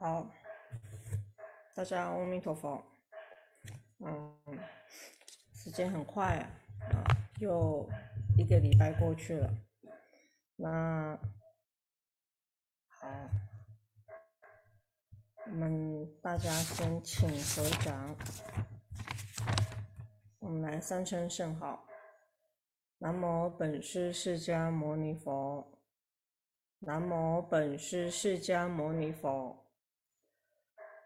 好，大家阿弥陀佛。嗯，时间很快啊，啊，又一个礼拜过去了。那好，我们大家先请合掌。我们来三声圣号：南无本师释迦牟尼佛。南无本师释迦牟尼佛。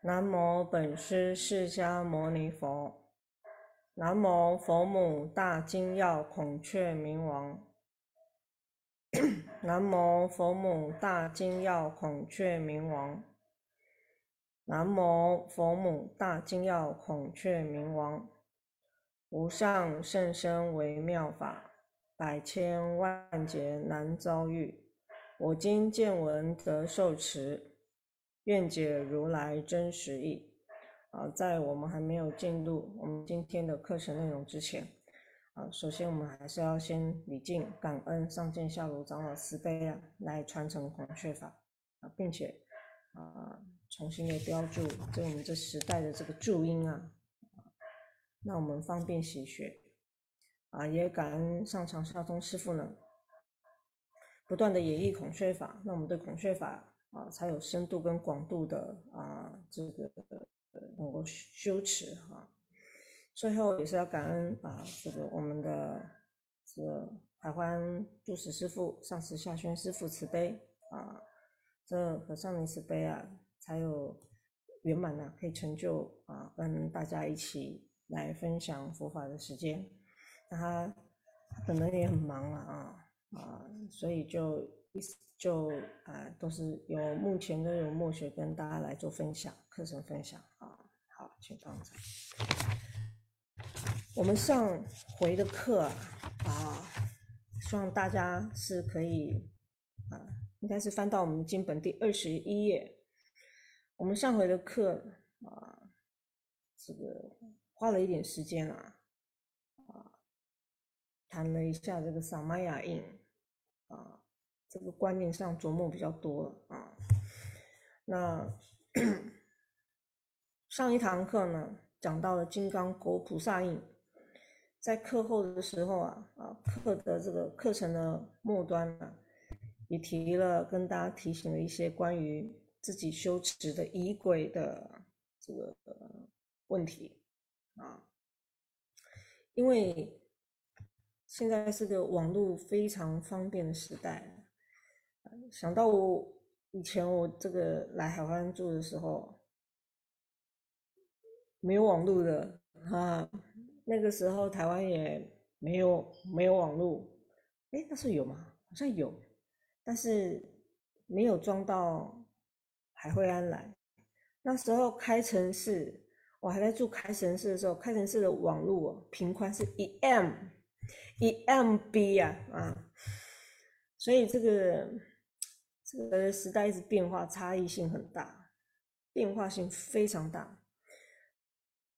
南无本师释迦牟尼佛，南无佛母大金耀孔雀明王，南无佛母大金耀孔雀明王，南无佛母大金耀孔雀明王，无上甚深微妙法，百千万劫难遭遇，我今见闻得受持。愿解如来真实意。啊，在我们还没有进入我们今天的课程内容之前，啊，首先我们还是要先礼敬、感恩上见下卢长老慈悲啊，来传承孔雀法啊，并且啊，重新的标注这我们这时代的这个注音啊，那我们方便习学啊，也感恩上长下通师傅呢，不断的演绎孔雀法，那我们对孔雀法。啊，才有深度跟广度的啊，这个能够修持哈。最后也是要感恩啊，这个我们的这海欢住持师傅、上师下宣师傅慈悲啊，这和尚的慈悲啊，才有圆满呢，可以成就啊，跟大家一起来分享佛法的时间。那他可能也很忙了啊啊，所以就意思。就啊，都是有目前都有默学跟大家来做分享，课程分享啊。好，请放着。我们上回的课啊，希望大家是可以啊，应该是翻到我们经本第二十一页。我们上回的课啊，这个花了一点时间啊，啊，谈了一下这个萨玛雅印啊。这个观念上琢磨比较多啊。那 上一堂课呢，讲到了金刚国菩萨印，在课后的时候啊，啊课的这个课程的末端啊，也提了跟大家提醒了一些关于自己修持的仪轨的这个问题啊，因为现在是个网络非常方便的时代。想到我以前我这个来海湾住的时候，没有网络的啊，那个时候台湾也没有没有网络，哎，那时候有吗？好像有，但是没有装到海会安来。那时候开城市，我还在住开城市的时候，开城市的网络频宽是一 M，一 MB 呀啊，所以这个。这个时代一直变化，差异性很大，变化性非常大。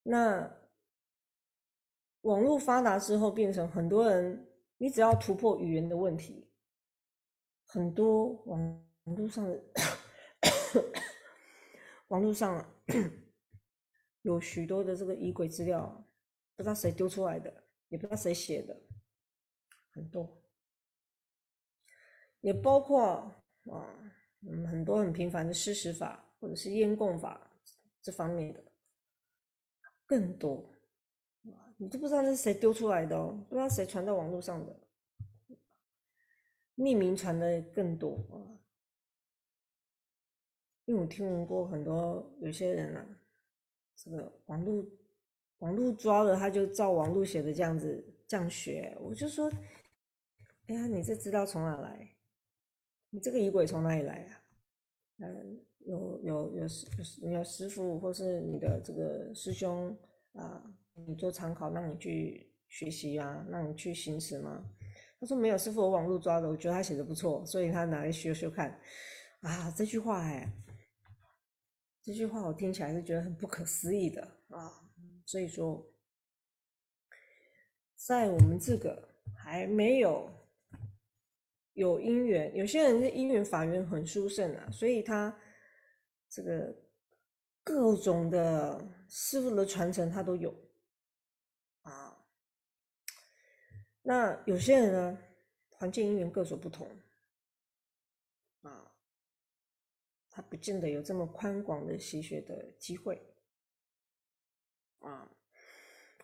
那网络发达之后，变成很多人，你只要突破语言的问题，很多网络上的网络上有许多的这个疑鬼资料，不知道谁丢出来的，也不知道谁写的，很多，也包括。啊，嗯，很多很频繁的施食法或者是烟供法这方面的更多，你都不知道那是谁丢出来的哦，不知道谁传到网络上的，匿名传的更多啊。因为我听闻过很多有些人啊，这个网络网络抓了他就照网络写的这样子这样学，我就说，哎呀，你这资料从哪来？你这个仪轨从哪里来啊？嗯，有有有师有有师傅或是你的这个师兄啊，你做参考，让你去学习啊，让你去行持吗？他说没有，师傅我网络抓的，我觉得他写的不错，所以他拿来修修看。啊，这句话哎，这句话我听起来是觉得很不可思议的啊。所以说，在我们这个还没有。有因缘，有些人是因缘法缘很殊胜啊，所以他这个各种的师傅的传承，他都有啊。那有些人呢，环境因缘各所不同啊，他不见得有这么宽广的习学的机会啊，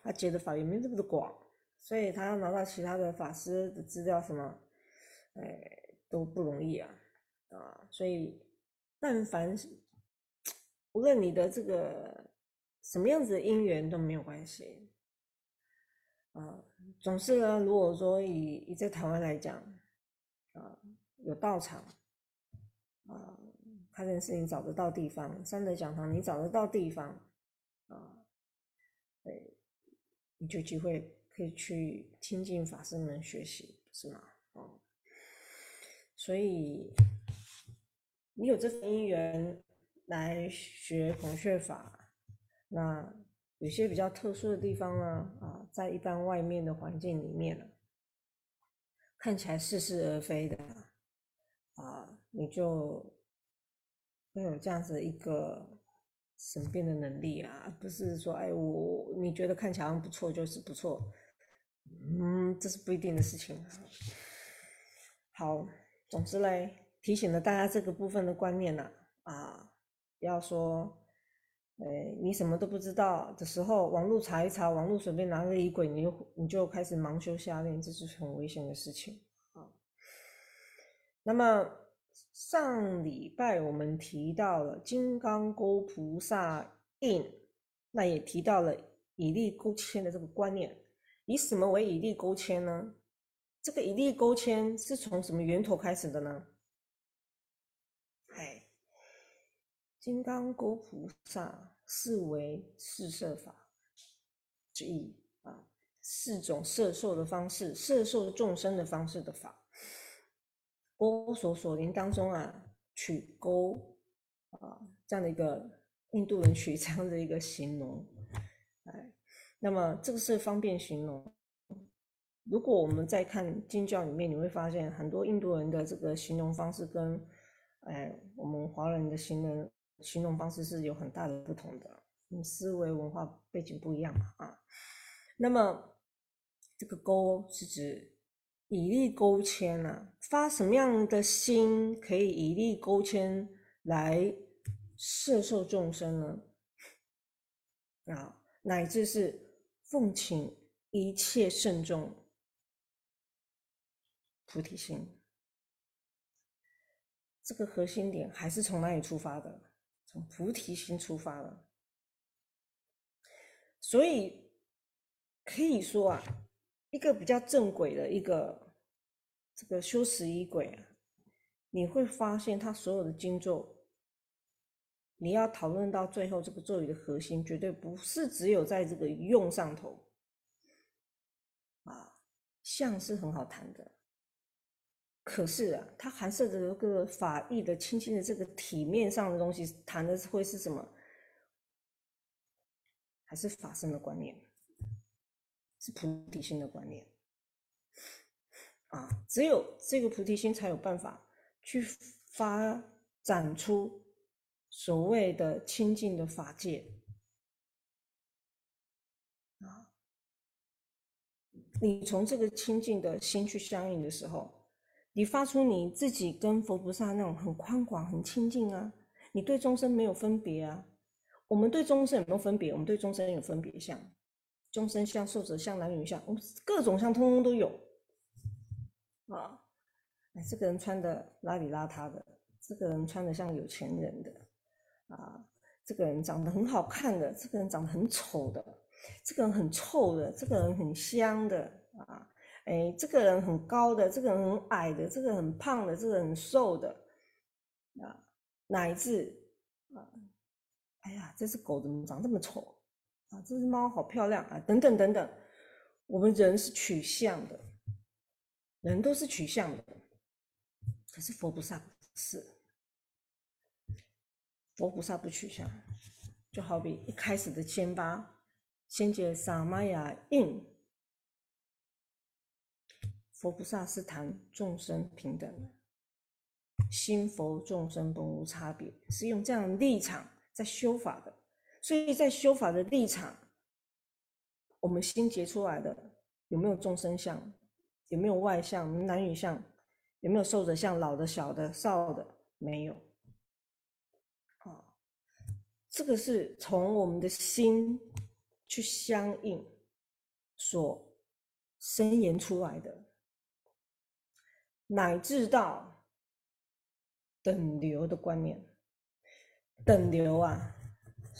他接的法也没这么的广，所以他要拿到其他的法师的资料什么，哎，都不容易啊啊，所以但凡是。无论你的这个什么样子的因缘都没有关系，啊，总是呢，如果说以以在台湾来讲，啊，有道场，啊，开件事情找得到地方，三德讲堂你找得到地方，啊，对，你就机会可以去亲近法师们学习，是吗？哦，所以你有这份因缘。来学孔雀法，那有些比较特殊的地方呢，啊，在一般外面的环境里面呢，看起来似是而非的，啊，你就会有这样子一个神变的能力啊，不是说，哎，我你觉得看起来不错就是不错，嗯，这是不一定的事情。好，总之嘞，提醒了大家这个部分的观念呢，啊。不要说，哎，你什么都不知道的时候，网络查一查，网络随便拿个疑鬼，你就你就开始盲修瞎练，这是很危险的事情啊。那么上礼拜我们提到了金刚钩菩萨印，那也提到了以力勾牵的这个观念。以什么为以力勾牵呢？这个以力勾牵是从什么源头开始的呢？哎金刚勾菩萨是为四摄法之一啊，四种摄受的方式，摄受众生的方式的法。波索索林当中啊，取钩啊这样的一个印度人取 这样的一个形容，哎，那么这个是方便形容。如果我们在看经教里面，你会发现很多印度人的这个形容方式跟哎我们华人的形容。形容方式是有很大的不同的，思维文化背景不一样嘛啊。那么这个勾是指以力勾牵啊，发什么样的心可以以力勾牵来摄受众生呢？啊，乃至是奉请一切圣众菩提心，这个核心点还是从哪里出发的？从菩提心出发了，所以可以说啊，一个比较正轨的一个这个修持仪轨啊，你会发现他所有的经咒，你要讨论到最后这个咒语的核心，绝对不是只有在这个用上头啊，相是很好谈的。可是啊，它含涉着一个法义的、轻轻的这个体面上的东西，谈的会是什么？还是法身的观念？是菩提心的观念啊！只有这个菩提心，才有办法去发展出所谓的清净的法界啊！你从这个清净的心去相应的时候。你发出你自己跟佛菩萨那种很宽广、很亲近啊，你对众生没有分别啊。我们对众生有没有分别？我们对众生有分别相，众生相、寿者相、男女相，我们各种相通通都有啊。哎，这个人穿的邋里邋遢的，这个人穿的像有钱人的啊，这个人长得很好看的，这个人长得很丑的，这个人很臭的，这个人很香的啊。哎，这个人很高的，这个人很矮的，这个人很胖的，这个人很瘦的，啊，乃至啊，哎呀，这只狗怎么长这么丑啊？这只猫好漂亮啊，等等等等。我们人是取向的，人都是取向的，可是佛菩萨不是，佛菩萨不取向，就好比一开始的千八，先解萨玛雅印。佛菩萨是谈众生平等的，心佛众生本无差别，是用这样的立场在修法的。所以在修法的立场，我们心结出来的有没有众生相？有没有外相？男女相？有没有受者相？老的、小的、少的？没有。啊，这个是从我们的心去相应所生言出来的，乃至到等流的观念。等流啊，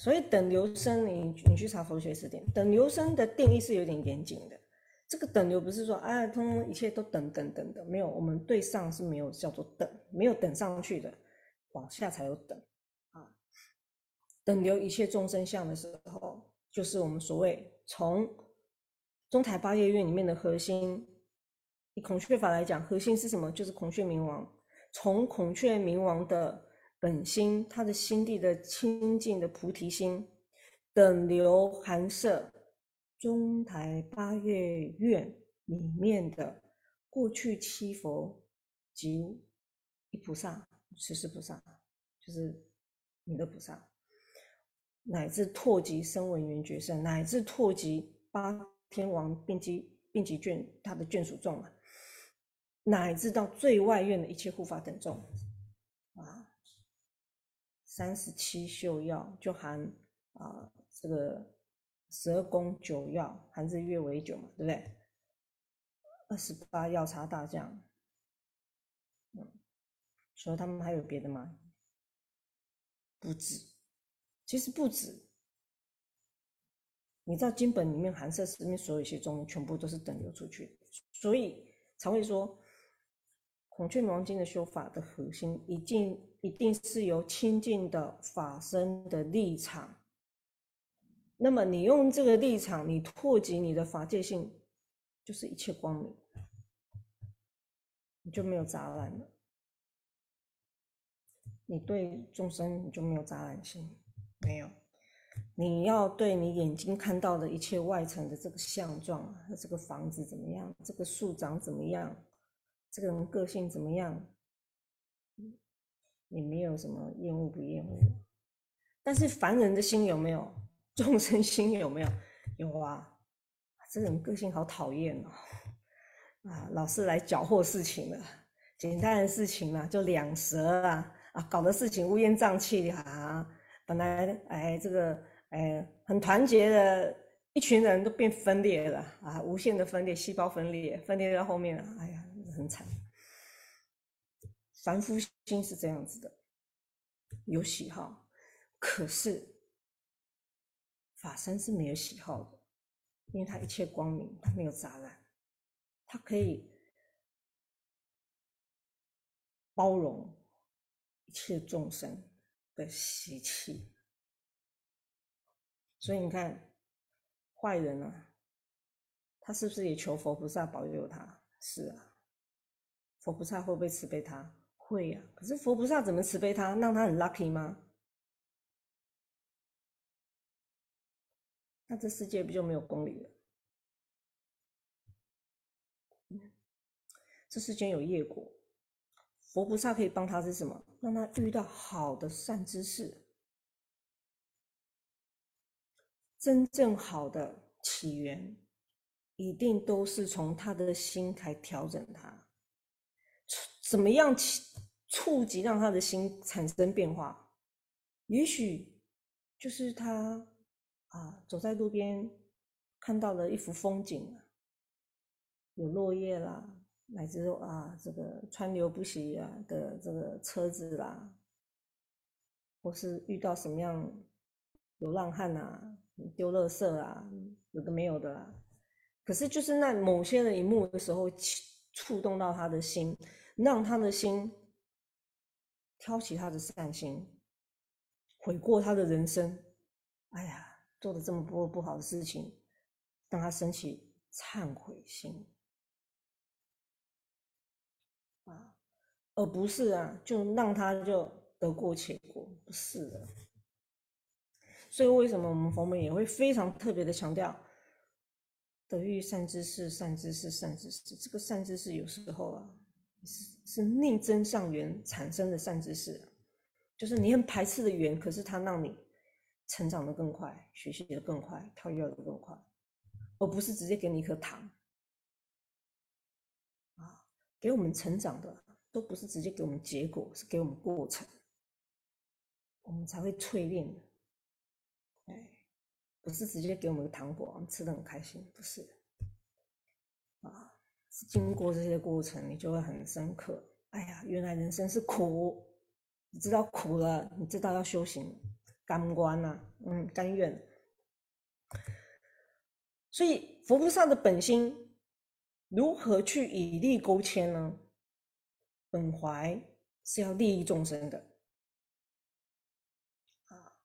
所以等流生，你你去查佛学词典，等流生的定义是有点严谨的。这个等流不是说啊，通通一切都等等等的，没有，我们对上是没有叫做等，没有等上去的，往下才有等啊。等流一切众生相的时候，就是我们所谓从中台八叶院里面的核心，以孔雀法来讲，核心是什么？就是孔雀明王。从孔雀明王的本心，他的心地的清净的菩提心，等流含摄。中台八月院里面的过去七佛及一菩萨、十四菩萨，就是你的菩萨，乃至拓及声闻缘觉圣，乃至拓及八天王并及并及眷他的眷属众嘛，乃至到最外院的一切护法等众，三十七秀要就含啊这个。十二宫九曜含着月为九嘛，对不对？二十八药茶大将，嗯，所以他们还有别的吗？不止，其实不止。你知道经本里面含摄里面所有一些中医全部都是等流出去，所以才会说孔雀王经的修法的核心，一定一定是由清净的法身的立场。那么你用这个立场，你拓及你的法界性，就是一切光明，你就没有杂染了。你对众生你就没有杂染性，没有。你要对你眼睛看到的一切外层的这个相状啊，这个房子怎么样，这个树长怎么样，这个人个性怎么样，也没有什么厌恶不厌恶。但是凡人的心有没有？众生心有没有？有啊，这人个性好讨厌哦，啊，老是来搅和事情了。简单的事情啊，就两舌啊，啊，搞的事情乌烟瘴气啊。本来哎，这个哎很团结的一群人都变分裂了啊，无限的分裂，细胞分裂，分裂到后面，哎呀，很惨。凡夫心是这样子的，有喜好，可是。法身是没有喜好的，因为他一切光明，他没有杂染，他可以包容一切众生的习气。所以你看，坏人啊，他是不是也求佛菩萨保佑他？是啊，佛菩萨会不会慈悲他？会呀。可是佛菩萨怎么慈悲他？让他很 lucky 吗？那这世界不就没有公理了？这世间有业果，佛菩萨可以帮他是什么？让他遇到好的善知识，真正好的起源，一定都是从他的心开调整他，怎么样触触及让他的心产生变化？也许就是他。啊，走在路边，看到了一幅风景，有落叶啦，乃至啊这个川流不息啊的这个车子啦，或是遇到什么样流浪汉啊，丢垃圾啊，有的没有的啦，可是就是那某些的一幕的时候，触动到他的心，让他的心挑起他的善心，悔过他的人生，哎呀。做的这么多不好的事情，让他升起忏悔心啊，而不是啊，就让他就得过且过，不是的。所以为什么我们佛门也会非常特别的强调得遇善知识、善知识、善知识？这个善知识有时候啊，是是逆增上缘产生的善知识，就是你很排斥的缘，可是它让你成长的更快，学习的更快，跳跃的更快，而不是直接给你一颗糖。啊，给我们成长的都不是直接给我们结果，是给我们过程，我们才会淬炼的。哎，不是直接给我们个糖果，我们吃的很开心，不是。啊，经过这些过程，你就会很深刻。哎呀，原来人生是苦，你知道苦了，你知道要修行，甘关呐，嗯，甘愿。所以佛菩萨的本心如何去以利勾牵呢？本怀是要利益众生的，啊，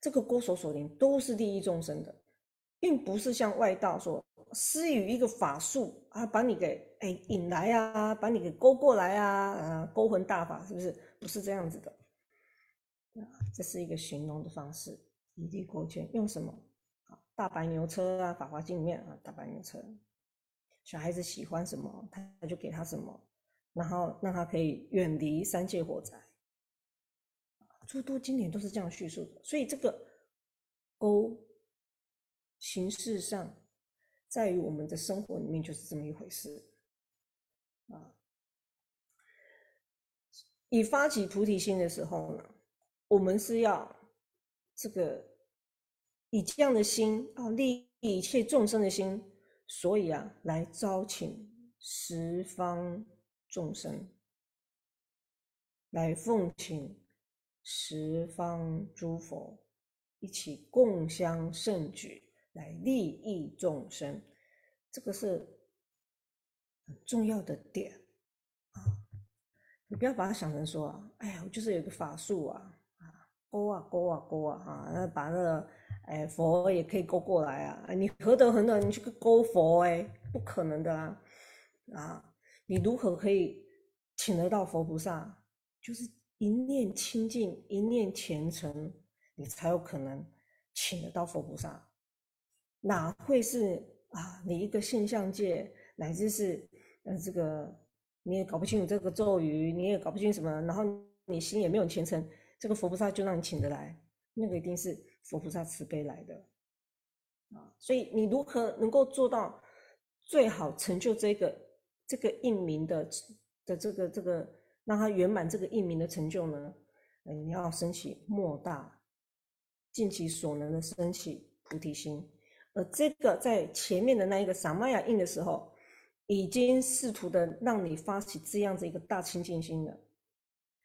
这个勾手所灵都是利益众生的，并不是像外道说。施予一个法术啊，把你给哎引来啊，把你给勾过来啊，啊，勾魂大法是不是？不是这样子的，这是一个形容的方式，以利勾牵，用什么？啊，大白牛车啊，《法华经》里面啊，大白牛车，小孩子喜欢什么，他就给他什么，然后让他可以远离三界火灾。诸多经典都是这样叙述的，所以这个勾形式上。在于我们的生活里面就是这么一回事，啊，以发起菩提心的时候呢，我们是要这个以这样的心啊，利益一切众生的心，所以啊，来招请十方众生，来奉请十方诸佛一起共襄盛举。来利益众生，这个是很重要的点啊！你不要把它想成说啊，哎呀，我就是有个法术啊，啊，勾啊勾啊勾啊，啊，那把那个哎佛也可以勾过来啊！你何德何能，你去勾佛哎，不可能的啊！啊，你如何可以请得到佛菩萨？就是一念清净，一念虔诚，你才有可能请得到佛菩萨。哪会是啊？你一个现象界，乃至是呃这个你也搞不清楚这个咒语，你也搞不清什么，然后你心也没有虔诚，这个佛菩萨就让你请得来，那个一定是佛菩萨慈悲来的啊！所以你如何能够做到最好成就这个这个印名的的这个这个让他圆满这个印名的成就呢？你要升起莫大，尽其所能的升起菩提心。而这个在前面的那一个萨玛雅印的时候，已经试图的让你发起这样子一个大清净心了，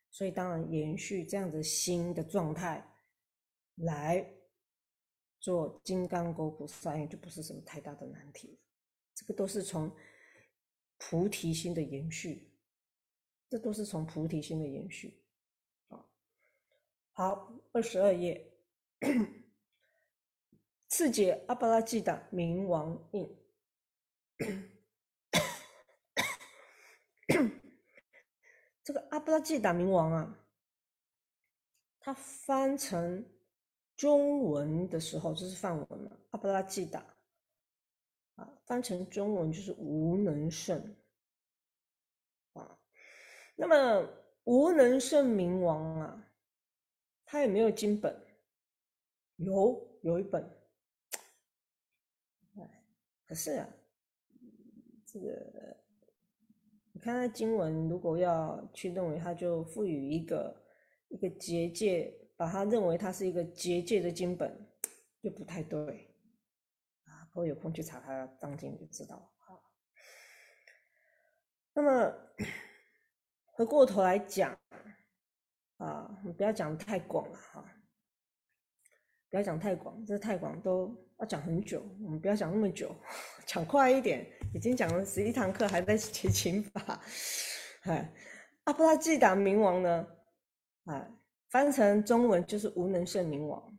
所以当然延续这样子心的状态来做金刚勾菩萨，就不是什么太大的难题。这个都是从菩提心的延续，这都是从菩提心的延续。啊，好，二十二页。四解阿巴拉季达冥王印，这个阿巴拉季达冥王啊，它翻成中文的时候就是梵文了。阿巴拉季达啊，翻成中文就是无能胜啊。那么无能胜冥王啊，他有没有经本？有，有一本。可是啊，这个你看他经文，如果要去认为它就赋予一个一个结界，把它认为它是一个结界的经本，就不太对啊。各位有空去查它章经就知道啊。那么回过头来讲啊，你不要讲太广了哈，不要讲太广，这太广都。要讲很久，我们不要讲那么久，讲快一点。已经讲了十一堂课，还在提琴法。哎，阿布拉季达冥王呢？哎，翻成中文就是无能胜冥王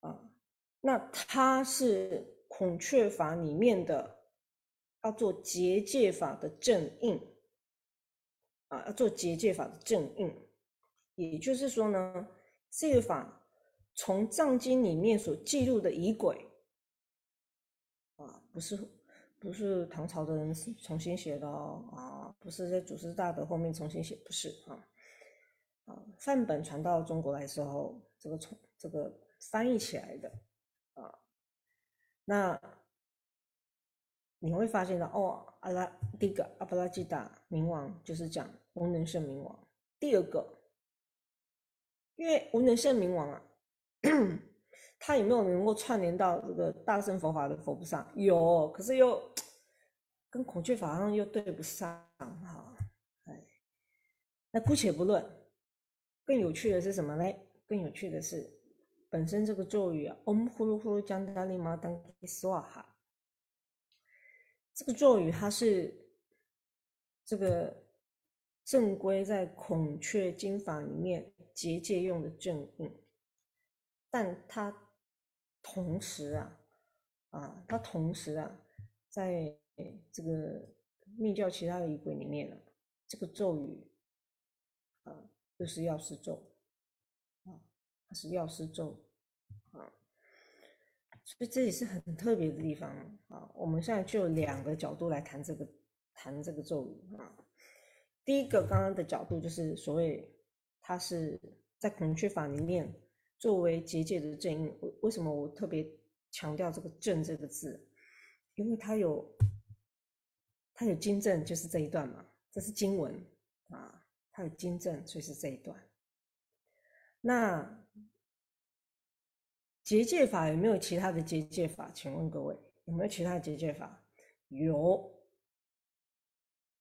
啊。那他是孔雀法里面的要做结界法的正印啊，要做结界法的正印。也就是说呢，这个法从藏经里面所记录的仪轨。啊不是，不是唐朝的人重新写的哦，啊，不是在祖师大德后面重新写，不是啊，啊，范本传到中国来之后，这个从这个翻译起来的，啊，那你会发现到哦，阿拉第一个阿巴拉基达冥王就是讲无能胜冥王，第二个，因为无能胜冥王啊。他有没有能够串联到这个大乘佛法的佛菩萨？有，可是又 跟孔雀法上又对不上哈。哎，那姑且不论。更有趣的是什么嘞？更有趣的是，本身这个咒语啊，Om Huru Huru Jandali Ma Dangi Swaha，这个咒语它是这个正规在孔雀经法里面结界用的正印，但它。同时啊，啊，它同时啊，在这个密教其他的仪轨里面呢，这个咒语啊，就是药师咒啊，它是药师咒啊，所以这也是很特别的地方啊。我们现在就两个角度来谈这个谈这个咒语啊。第一个刚刚的角度就是所谓它是在孔雀法里面。作为结界的正印，为为什么我特别强调这个“正”这个字？因为它有，它有经正，就是这一段嘛，这是经文啊，它有经正，所以是这一段。那结界法有没有其他的结界法？请问各位有没有其他的结界法？有，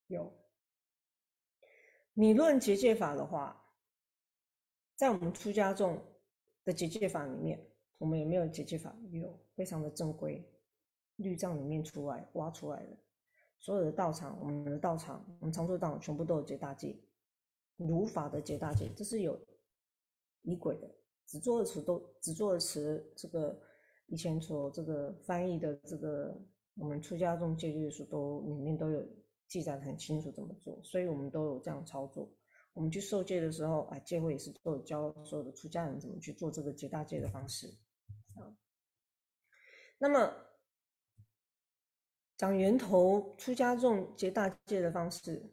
有。你论结界法的话，在我们出家众。的结界法里面，我们有没有结界法？有，非常的正规，律藏里面出来挖出来的，所有的道场，我们的道场，我们常住道场全部都有结大戒，如法的结大戒，这是有仪轨的，只做的词都只做的词，这个以前所这个翻译的这个我们出家众戒律书都里面都有记载的很清楚怎么做，所以我们都有这样操作。我们去受戒的时候，哎，戒会也是都有教所有的出家人怎么去做这个结大戒的方式啊。那么讲源头出家众结大戒的方式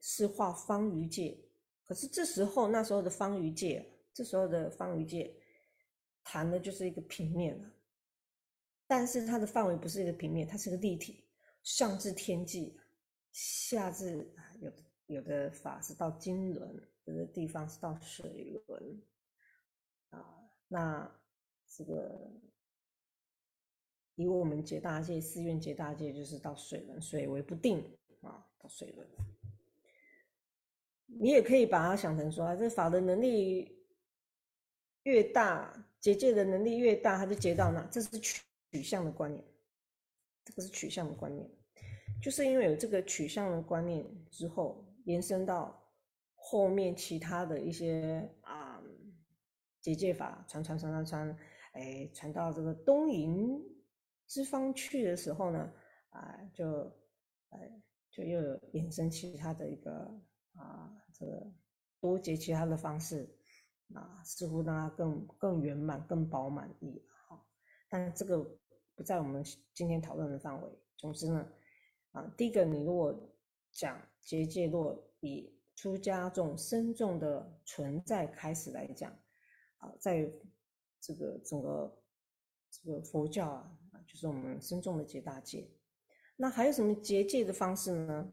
是画方隅戒，可是这时候那时候的方隅戒，这时候的方隅戒谈的就是一个平面了，但是它的范围不是一个平面，它是个立体，上至天际，下至有的。法是到经轮，有的地方是到水轮，啊，那这个以我们结大界寺院结大界就是到水轮，水为不定啊，到水轮。你也可以把它想成说，这法的能力越大，结界的能力越大，它就结到哪？这是取取向的观念，这个是取向的观念，就是因为有这个取向的观念之后。延伸到后面其他的一些啊结界法传传传传传，哎，传到这个东瀛之方去的时候呢，啊，就哎就又有衍生其他的一个啊这个多结其他的方式啊，似乎让它更更圆满、更饱满一点。好，但是这个不在我们今天讨论的范围。总之呢，啊，第一个你如果讲。结界若以出家众深众的存在开始来讲，啊，在这个整个这个佛教啊，就是我们身众的结大戒。那还有什么结界的方式呢？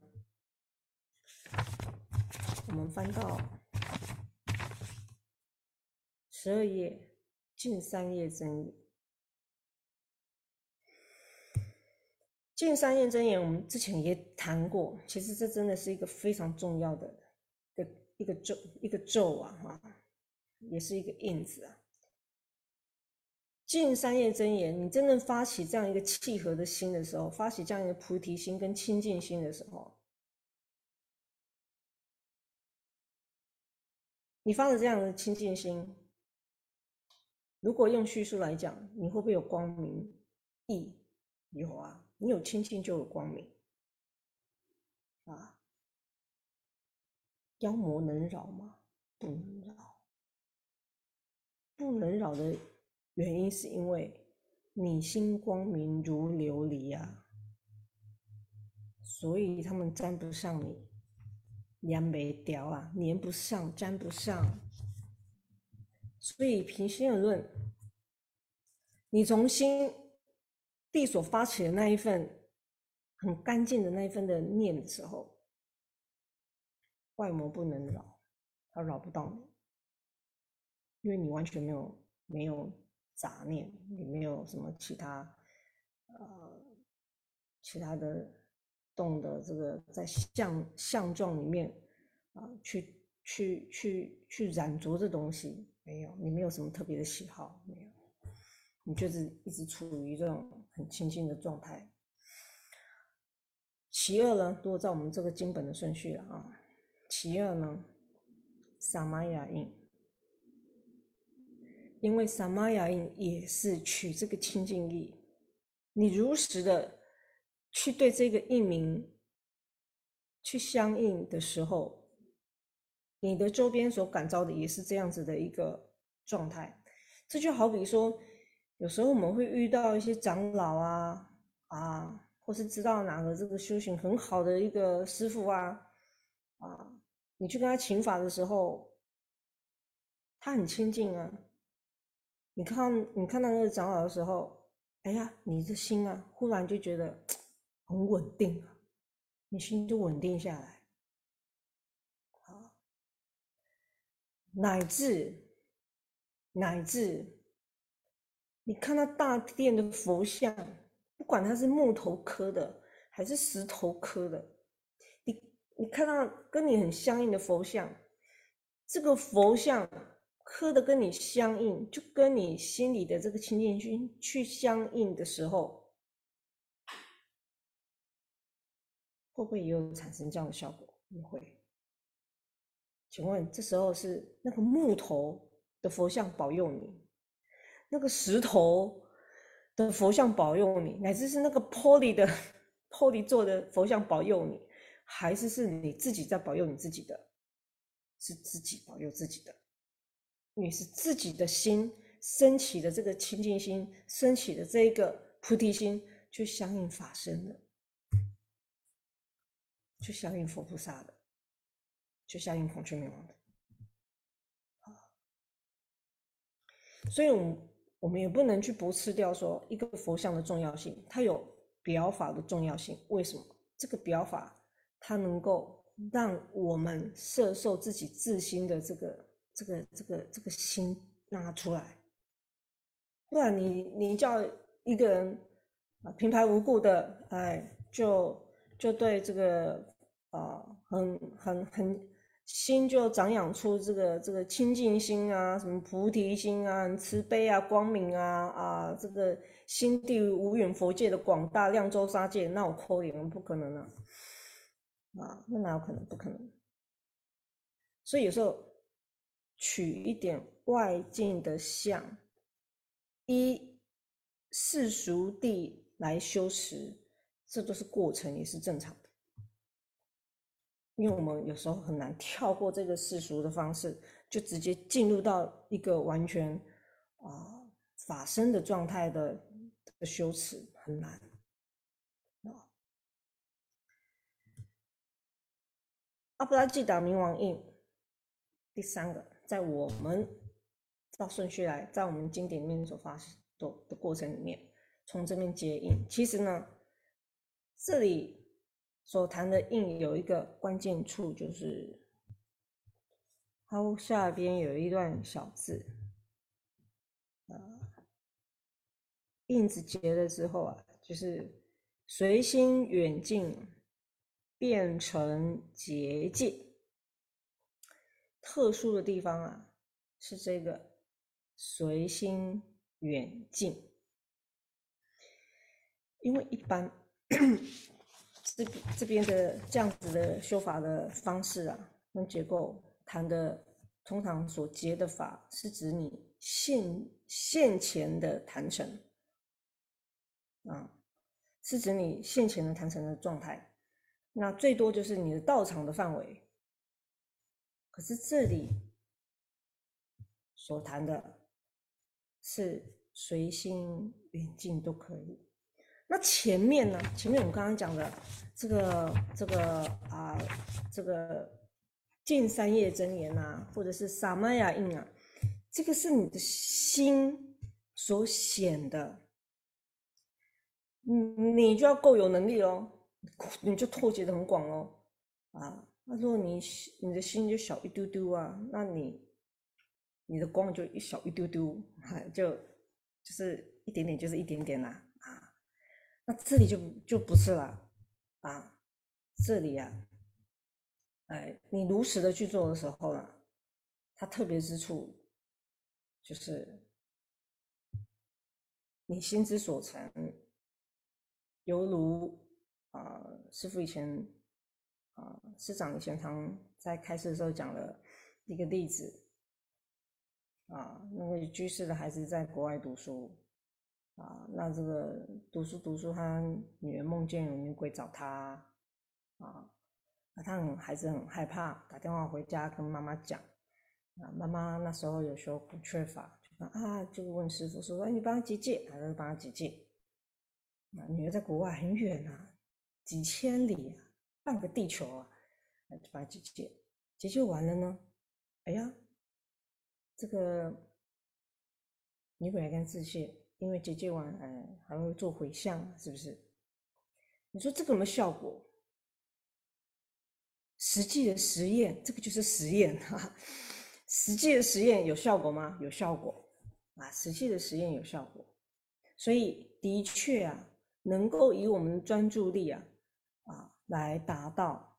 我们翻到十二页，近三页真言。净三验真言，我们之前也谈过。其实这真的是一个非常重要的的一个咒，一个咒啊，哈，也是一个印子啊。净三业真言，你真正发起这样一个契合的心的时候，发起这样一个菩提心跟清净心的时候，你发的这样的清净心，如果用叙述来讲，你会不会有光明意？有啊。你有清净就有光明，啊，妖魔能扰吗？不能扰，不能扰的原因是因为你心光明如琉璃啊，所以他们沾不上你，粘没掉啊，粘不上，沾不上。所以平心而论，你从心地所发起的那一份很干净的那一份的念的时候，外魔不能扰，他扰不到你，因为你完全没有没有杂念，你没有什么其他呃其他的。动的这个在相相状里面啊，去去去去染着这东西没有，你没有什么特别的喜好没有，你就是一直处于这种很清净的状态。其二呢，如果照我们这个经本的顺序了啊，其二呢，萨玛雅印，因为萨玛雅印也是取这个清净意，你如实的。去对这个印名去相应的时候，你的周边所感召的也是这样子的一个状态。这就好比说，有时候我们会遇到一些长老啊啊，或是知道哪个这个修行很好的一个师傅啊啊，你去跟他请法的时候，他很亲近啊。你看你看到那个长老的时候，哎呀，你的心啊，忽然就觉得。很稳定啊，你心就稳定下来，啊，乃至乃至，你看到大殿的佛像，不管它是木头刻的还是石头刻的，你你看到跟你很相应的佛像，这个佛像刻的跟你相应，就跟你心里的这个清净心去相应的时候。会不会也有产生这样的效果？也会。请问这时候是那个木头的佛像保佑你，那个石头的佛像保佑你，乃至是那个玻璃的 玻璃做的佛像保佑你，还是是你自己在保佑你自己的？是自己保佑自己的，你是自己的心升起的这个清净心，升起的这一个菩提心，去相应法身的。去相应佛菩萨的，去相应孔雀明王的，所以，我们我们也不能去驳斥掉说一个佛像的重要性，它有表法的重要性。为什么？这个表法它能够让我们摄受自己自心的这个这个这个这个心让它出来，不然你你叫一个人啊平白无故的哎就就对这个。啊，很很很心就长养出这个这个清净心啊，什么菩提心啊，慈悲啊，光明啊啊，这个心地无远佛界的广大量周沙界，那我扣零不可能啊，啊，那哪有可能？不可能。所以有时候取一点外境的相，依世俗地来修持，这都是过程，也是正常。因为我们有时候很难跳过这个世俗的方式，就直接进入到一个完全啊法身的状态的修持很难啊。阿布拉吉达冥王印，第三个，在我们照顺序来，在我们经典里面所发生的的过程里面，从这边接印，其实呢，这里。所谈的印有一个关键处，就是它下边有一段小字，啊，印子结了之后啊，就是随心远近变成结界。特殊的地方啊，是这个随心远近，因为一般。这这边的这样子的修法的方式啊，跟结构谈的，通常所结的法是指你现现前的谈成，啊，是指你现前的谈成的状态，那最多就是你的道场的范围。可是这里所谈的是随心远近都可以，那前面呢？前面我们刚刚讲的这个这个啊，这个见三业真言呐，或者是萨玛雅印啊，这个是你的心所显的，你你就要够有能力哦，你就拓解的很广哦，啊，那如果你你的心就小一丢丢啊，那你你的光就一小一丢丢，就就是一点点，就是一点点啦。那这里就就不是了啊，这里啊，哎，你如实的去做的时候呢，它特别之处就是你心之所成，犹如啊，师傅以前啊，师长以前常在开示的时候讲了一个例子啊，那个居士的孩子在国外读书。啊，那这个读书读书，他女儿梦见有女鬼找他，啊，他很孩子很害怕，打电话回家跟妈妈讲，啊，妈妈那时候有时候不缺乏，就说啊，就问师傅说，哎，你帮他结界，还是帮他结界？啊，女儿在国外很远啊，几千里啊，半个地球啊，就帮他结界，结界完了呢，哎呀，这个女鬼还跟自谢。因为结界完，哎，还会做回向，是不是？你说这个有没效果？实际的实验，这个就是实验哈。实际的实验有效果吗？有效果啊！实际的实验有效果，所以的确啊，能够以我们的专注力啊啊来达到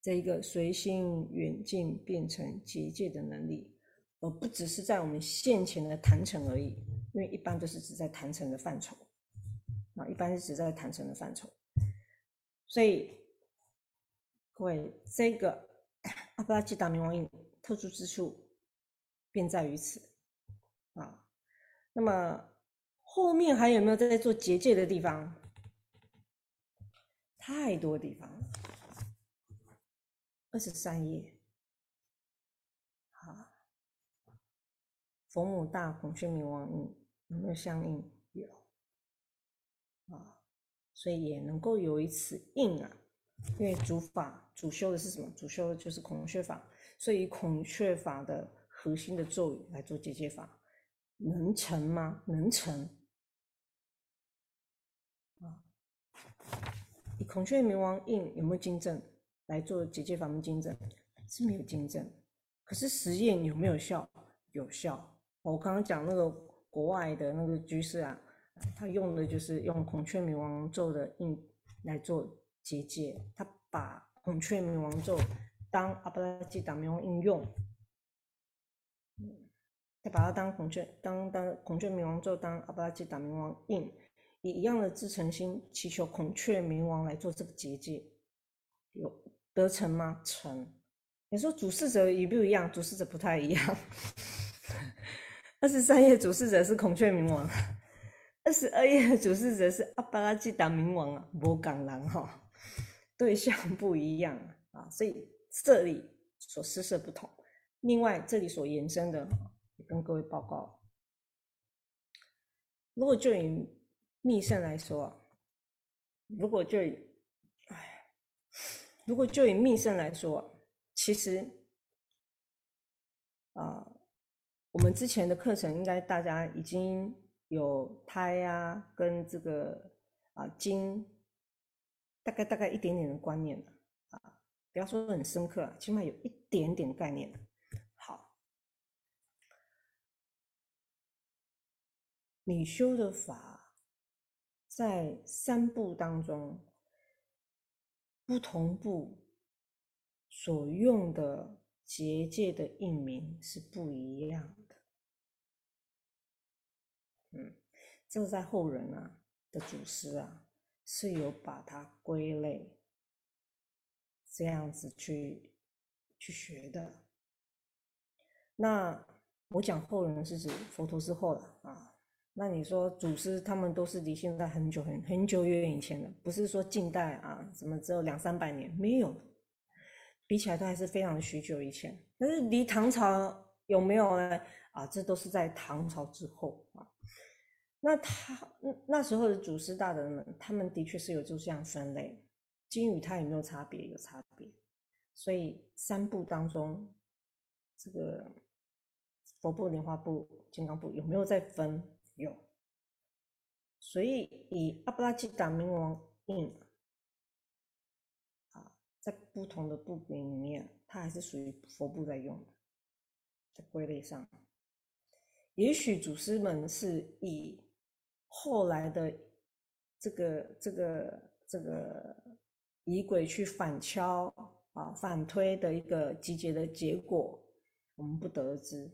这一个随心远近变成结界的能力，不只是在我们现前的谈成而已。因为一般都是指在坛城的范畴，啊，一般是指在坛城的范畴，所以各位，这个阿巴拉基达冥王印特殊之处便在于此，啊，那么后面还有没有在做结界的地方？太多地方了，二十三页，好，佛母大孔雀冥王印。有没有相应？有啊，所以也能够有一次应啊。因为主法主修的是什么？主修的就是孔雀法，所以孔雀法的核心的咒语来做结界法，能成吗？能成啊！以孔雀冥王印有没有经证来做结界法门经证？是没有经证，可是实验有没有效？有效。我刚刚讲那个。国外的那个居士啊，他用的就是用孔雀冥王咒的印来做结界，他把孔雀冥王咒当阿巴拉基达明王应用，他把它当孔雀当当孔雀冥王咒当阿巴拉基达明王印，以一样的至诚心祈求孔雀冥王来做这个结界，有得成吗？成。你说主事者一不一样？主事者不太一样。二十三页主事者是孔雀冥王，二十二页主事者是阿巴拉基达冥王啊，摩港狼哈，对象不一样啊，所以这里所施设不同。另外，这里所延伸的，也跟各位报告，如果就以密圣来说，如果就以，哎，如果就以密圣来说，其实，啊。我们之前的课程应该大家已经有胎啊，跟这个啊经，大概大概一点点的观念了啊，不要说很深刻，起码有一点点概念。好，你修的法在三部当中，不同部所用的结界的印名是不一样。的，这个在后人啊的祖师啊是有把它归类，这样子去去学的。那我讲后人是指佛陀之后了啊。那你说祖师他们都是离现在很久很很久远以前的，不是说近代啊，怎么只有两三百年？没有，比起来都还是非常许久以前。但是离唐朝有没有呢？啊，这都是在唐朝之后啊。那他那时候的祖师大德们，他们的确是有就这样分类，金与他有没有差别？有差别。所以三部当中，这个佛部、莲花部、金刚部有没有在分？有。所以以阿布拉吉达明王印啊，在不同的部里面，它还是属于佛部在用的，在归类上。也许祖师们是以后来的这个这个这个仪轨去反敲啊反推的一个集结的结果，我们不得而知。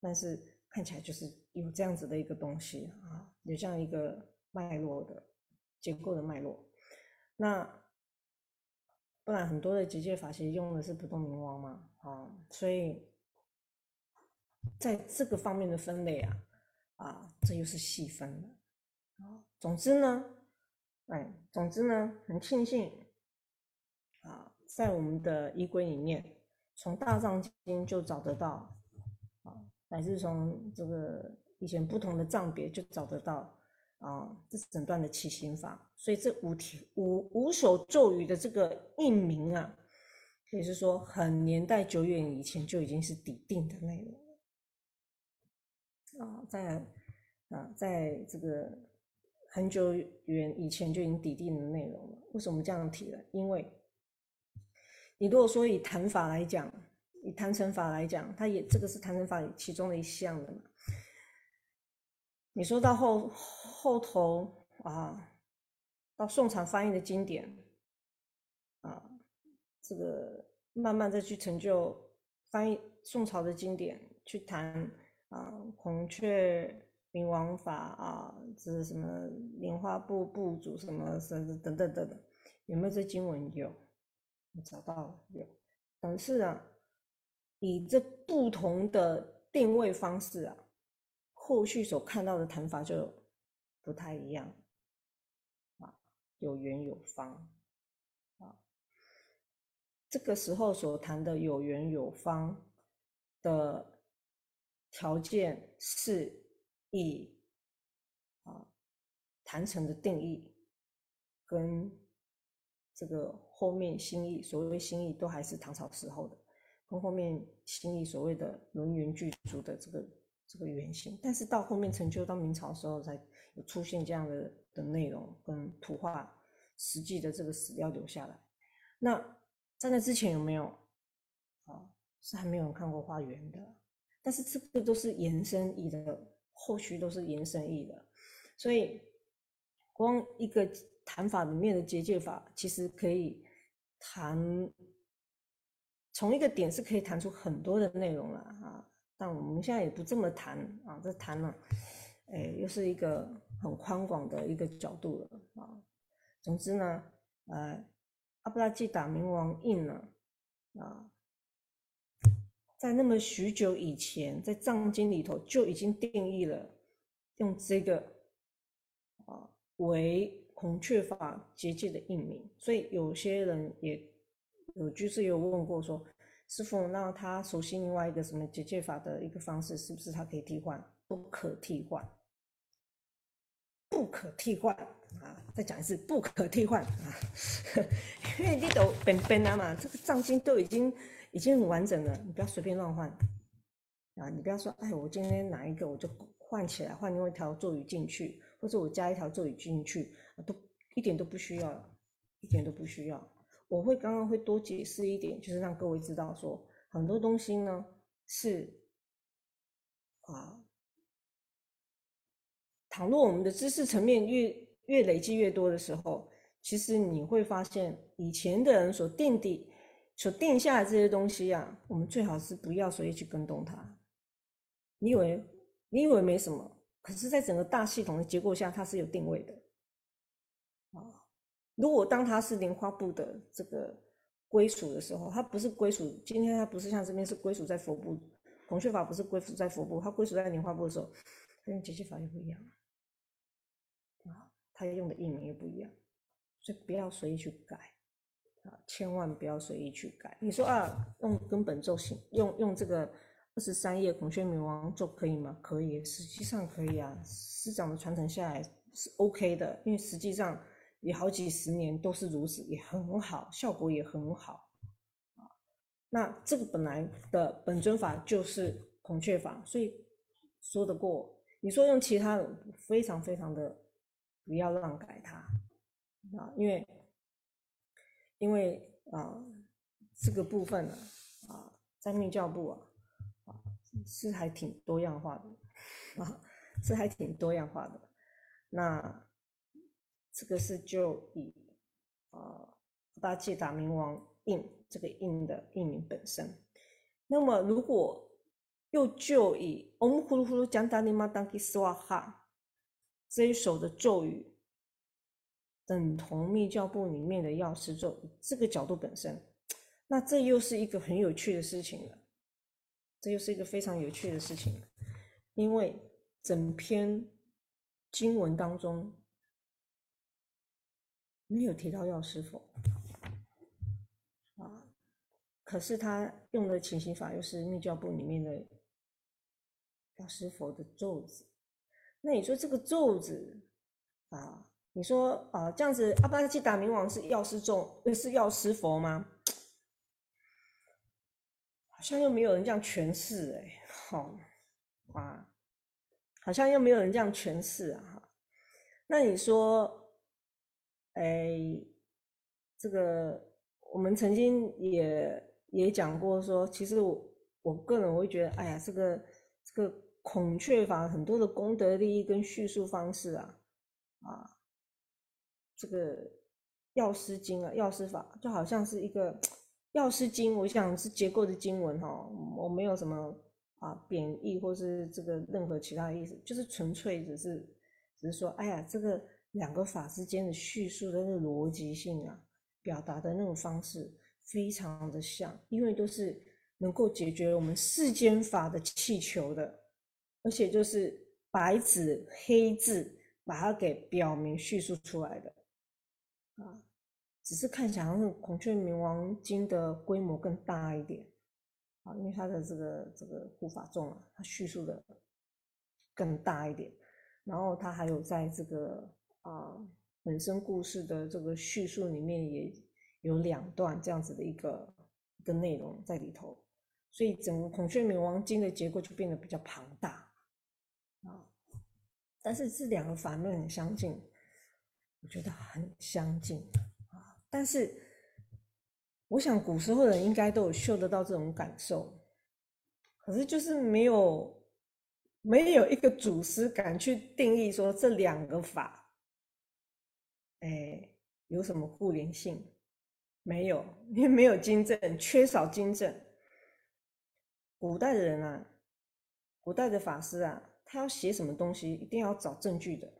但是看起来就是有这样子的一个东西啊，有这样一个脉络的结构的脉络。那不然很多的结界法其实用的是不动明王嘛啊，所以。在这个方面的分类啊，啊，这又是细分了啊。总之呢，哎，总之呢，很庆幸啊，在我们的衣柜里面，从大藏经就找得到啊，乃至从这个以前不同的藏别就找得到啊，这是整段的起行法。所以这五体五五首咒语的这个印名啊，可以是说很年代久远以前就已经是底定的内容。啊，在啊，在这个很久远以前就已经抵定的内容了。为什么这样提了？因为你如果说以谈法来讲，以谈成法来讲，它也这个是谈成法其中的一项的嘛。你说到后后头啊，到宋朝翻译的经典啊，这个慢慢再去成就翻译宋朝的经典，去谈。啊，孔雀明王法啊，这是什么莲花部部主什么什么等等等等，有没有这经文？有，我找到了有。但是啊，以这不同的定位方式啊，后续所看到的谈法就不太一样啊，有圆有方啊，这个时候所谈的有圆有方的。条件是以啊坛城的定义跟这个后面新义，所谓新义都还是唐朝时候的，跟后面新义所谓的轮圆具足的这个这个原型，但是到后面成就到明朝时候才有出现这样的的内容跟图画实际的这个史料留下来。那在那之前有没有啊？是还没有人看过花园的。但是这个都是延伸义的，后续都是延伸义的，所以光一个谈法里面的结界法，其实可以谈从一个点是可以谈出很多的内容了啊。但我们现在也不这么谈啊，这谈了，哎，又是一个很宽广的一个角度了啊。总之呢，呃，阿布拉吉达冥王印呢，啊。在那么许久以前，在藏经里头就已经定义了，用这个啊为孔雀法结界的印名。所以有些人也有居士有问过说：“师傅，那他熟悉另外一个什么结界法的一个方式，是不是他可以替换？不可替换，不可替换啊！再讲一次，不可替换啊！因为你都本本啊嘛，这个藏经都已经。已经很完整了，你不要随便乱换啊！你不要说，哎，我今天哪一个我就换起来，换另外一条座椅进去，或者我加一条座椅进去，都一点都不需要，一点都不需要。我会刚刚会多解释一点，就是让各位知道说，很多东西呢是啊，倘若我们的知识层面越越累积越多的时候，其实你会发现以前的人所奠定。所定下的这些东西啊，我们最好是不要随意去跟动它。你以为你以为没什么，可是，在整个大系统的结构下，它是有定位的啊。如果当它是莲花部的这个归属的时候，它不是归属。今天它不是像这边是归属在佛部，孔雀法不是归属在佛部，它归属在莲花部的时候，它用结界法又不一样啊，它用的译名又不一样，所以不要随意去改。千万不要随意去改。你说啊，用根本咒行，用用这个二十三页孔雀明王咒可以吗？可以，实际上可以啊。师长的传承下来是 OK 的，因为实际上也好几十年都是如此，也很好，效果也很好啊。那这个本来的本尊法就是孔雀法，所以说得过。你说用其他的，非常非常的不要乱改它啊，因为因为啊这个部分呢啊在密教部啊啊是还挺多样化的 啊是还挺多样化的。那这个是就以啊八戒打明王印这个印的印名本身。那么如果又就以“嗡呼噜呼噜将达尼玛当基斯瓦哈”这一首的咒语，等同密教部里面的药师咒，这个角度本身，那这又是一个很有趣的事情了。这又是一个非常有趣的事情，因为整篇经文当中没有提到药师佛啊，可是他用的请行法又是密教部里面的。药师佛的咒子，那你说这个咒子啊，你说啊这样子，阿巴基达明王是药师咒，是药师佛吗？好像又没有人这样诠释哎，好啊，好像又没有人这样诠释啊。那你说，哎，这个我们曾经也也讲过说，其实我我个人我会觉得，哎呀，这个这个。孔雀法很多的功德利益跟叙述方式啊，啊，这个药师经啊，药师法就好像是一个药师经，我想是结构的经文哈，我没有什么啊贬义或是这个任何其他意思，就是纯粹只是只是说，哎呀，这个两个法之间的叙述的那个逻辑性啊，表达的那种方式非常的像，因为都是能够解决我们世间法的气球的。而且就是白纸黑字把它给表明叙述出来的啊，只是看起来好像《孔雀明王经》的规模更大一点啊，因为它的这个这个护法众啊，它叙述的更大一点，然后它还有在这个啊本身故事的这个叙述里面也有两段这样子的一个一个内容在里头，所以整个《孔雀明王经》的结构就变得比较庞大。啊，但是这两个法门很相近，我觉得很相近啊。但是我想古时候人应该都有嗅得到这种感受，可是就是没有没有一个祖师敢去定义说这两个法，哎，有什么互联性？没有，因为没有经证，缺少经证。古代的人啊，古代的法师啊。他要写什么东西，一定要找证据的，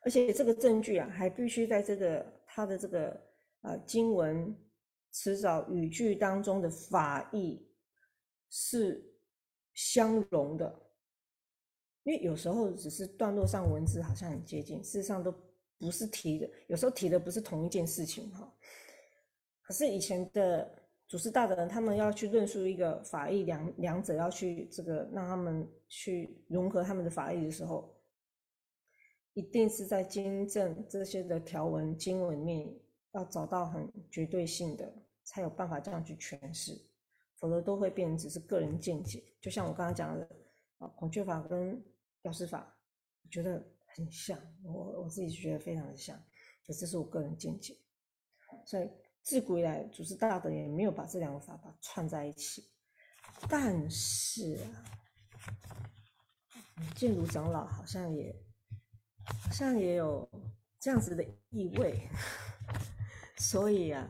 而且这个证据啊，还必须在这个他的这个呃经文词藻语句当中的法义是相融的，因为有时候只是段落上文字好像很接近，事实上都不是提的，有时候提的不是同一件事情哈。可是以前的。祖师大德人，他们要去论述一个法义，两两者要去这个让他们去融合他们的法义的时候，一定是在经证这些的条文经文里面要找到很绝对性的，才有办法这样去诠释，否则都会变成只是个人见解。就像我刚刚讲的啊，孔雀法跟药师法，觉得很像，我我自己觉得非常的像，可这是我个人见解，所以。自古以来，祖师大德也没有把这两个法把串在一起。但是啊，净如长老好像也像也有这样子的意味，所以啊，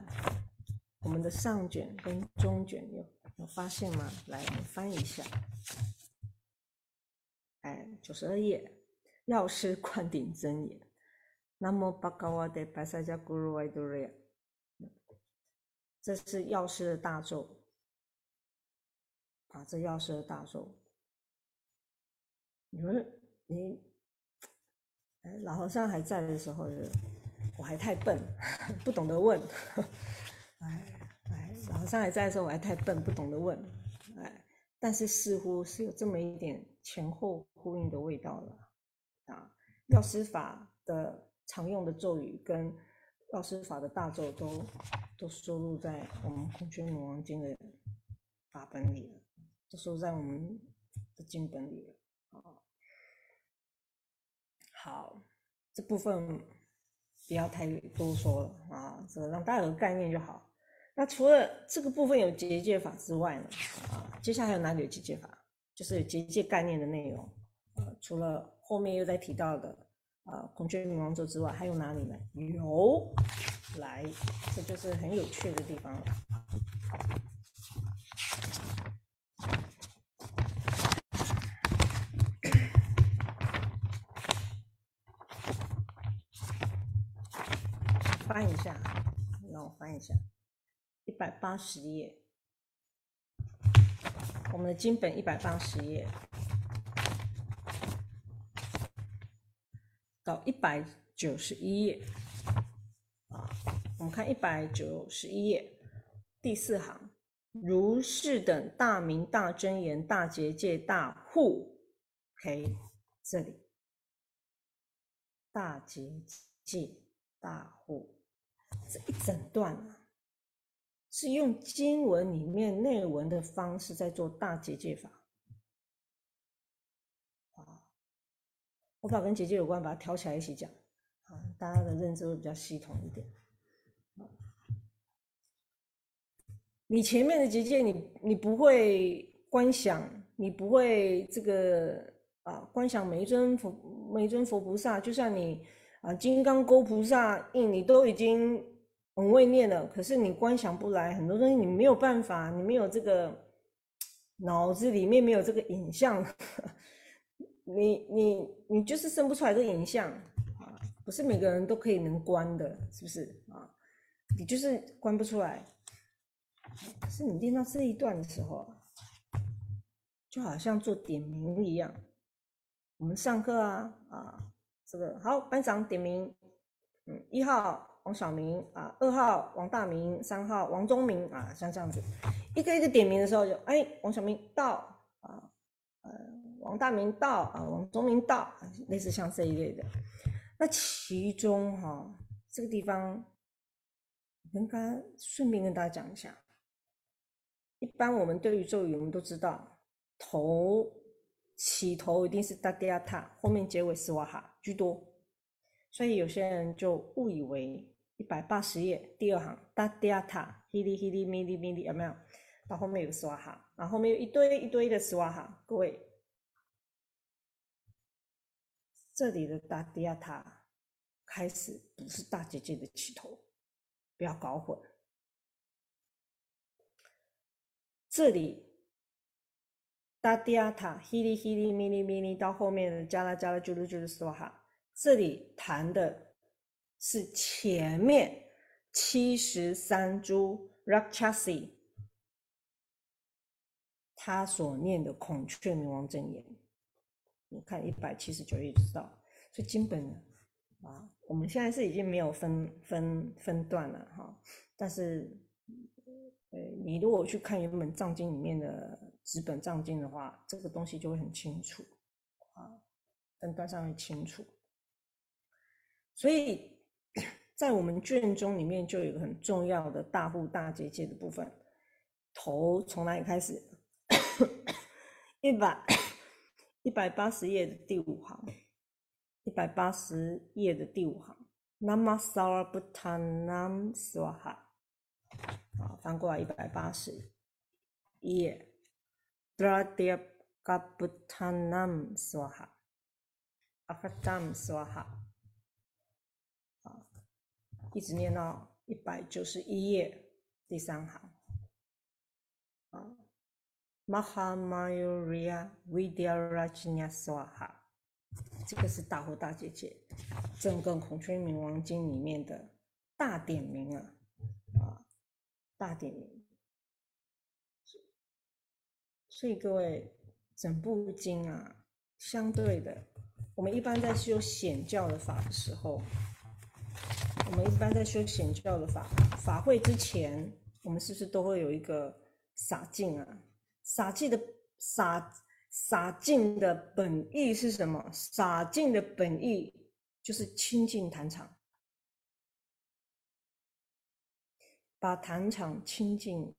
我们的上卷跟中卷有有发现吗？来，我们翻一下。哎，九十二页，药师灌顶真言。南无巴嘎瓦的白萨迦咕噜维多瑞亚。这是药师的大咒啊！这药师的大咒，你们你，老和尚还在的时候，我还太笨，不懂得问。哎哎，老和尚还在的时候，我还太笨，不懂得问。哎，但是似乎是有这么一点前后呼应的味道了啊。药师法的常用的咒语跟药师法的大咒都都收录在我们孔雀女王经的法本里了，都收在我们的经本里了啊。好，这部分不要太多说了啊，这让大家有个概念就好。那除了这个部分有结界法之外呢？啊，接下来还有哪里有结界法？就是有结界概念的内容。呃，除了后面又在提到的啊孔雀明王座之外，还有哪里呢？有，来，这就是很有趣的地方了。翻一下，让我翻一下。一百八十页，我们的经本一百八十页。到一百九十一页。啊，我们看一百九十一页第四行，如是等大明大真言大结界大护，OK，这里。大结界大护这一整段啊。是用经文里面内文的方式在做大结界法，啊，我把跟结界有关，把它挑起来一起讲，啊，大家的认知会比较系统一点。你前面的结界，你你不会观想，你不会这个啊，观想每一尊佛每一尊佛菩萨，就像你啊，金刚勾菩萨印，你都已经。很会念的，可是你观想不来，很多东西你没有办法，你没有这个脑子里面没有这个影像，你你你就是生不出来这个影像啊！不是每个人都可以能观的，是不是啊？你就是观不出来。可是你念到这一段的时候，就好像做点名一样。我们上课啊啊，这个好，班长点名，嗯，一号。王小明啊，二号王大明，三号王忠明啊，像这样子，一个一个点名的时候就哎，王小明到啊，呃，王大明到啊，王忠明到，类似像这一类的。那其中哈，这个地方跟刚刚顺便跟大家讲一下，一般我们对于咒语，我们都知道头起头一定是达地亚塔，后面结尾是瓦哈居多，所以有些人就误以为。一百八十页第二行，哒迪亚塔，嘿哩嘿哩咪哩咪哩，有没有？到后面有个斯瓦哈，然后后面有一堆一堆的斯瓦哈。各位，这里的达迪亚塔开始不是大结界的起头，不要搞混。这里达迪亚塔，嘿哩嘿哩咪哩咪哩，到后面的加拉加拉啾噜啾噜斯瓦哈，这里弹的。是前面七十三株 Rakshasi，他所念的孔雀明王真言，你看一百七十九页知道。所以经本呢，啊，我们现在是已经没有分分分段了哈。但是，呃，你如果去看原本藏经里面的纸本藏经的话，这个东西就会很清楚，啊，分段上会清楚。所以。在我们卷宗里面就有一个很重要的大户大结界的部分，头从哪里开始？一百一百八十页的第五行，一百八十页的第五行，Namasara b u t a n a m Swaha，啊，翻过来一百八十页，Dradyabuttanam Swaha，Akatam Swaha。一直念到一百九十一页第三行啊，Mahamayuriya Vidyarajna Swaha，这个是大佛大姐姐，整个孔雀明王经里面的大点名啊啊，大点名。所以各位，整部经啊，相对的，我们一般在修显教的法的时候。我们一般在修显教的法法会之前，我们是不是都会有一个洒净啊？洒净的洒洒净的本意是什么？洒净的本意就是清净坛场，把坛场清净，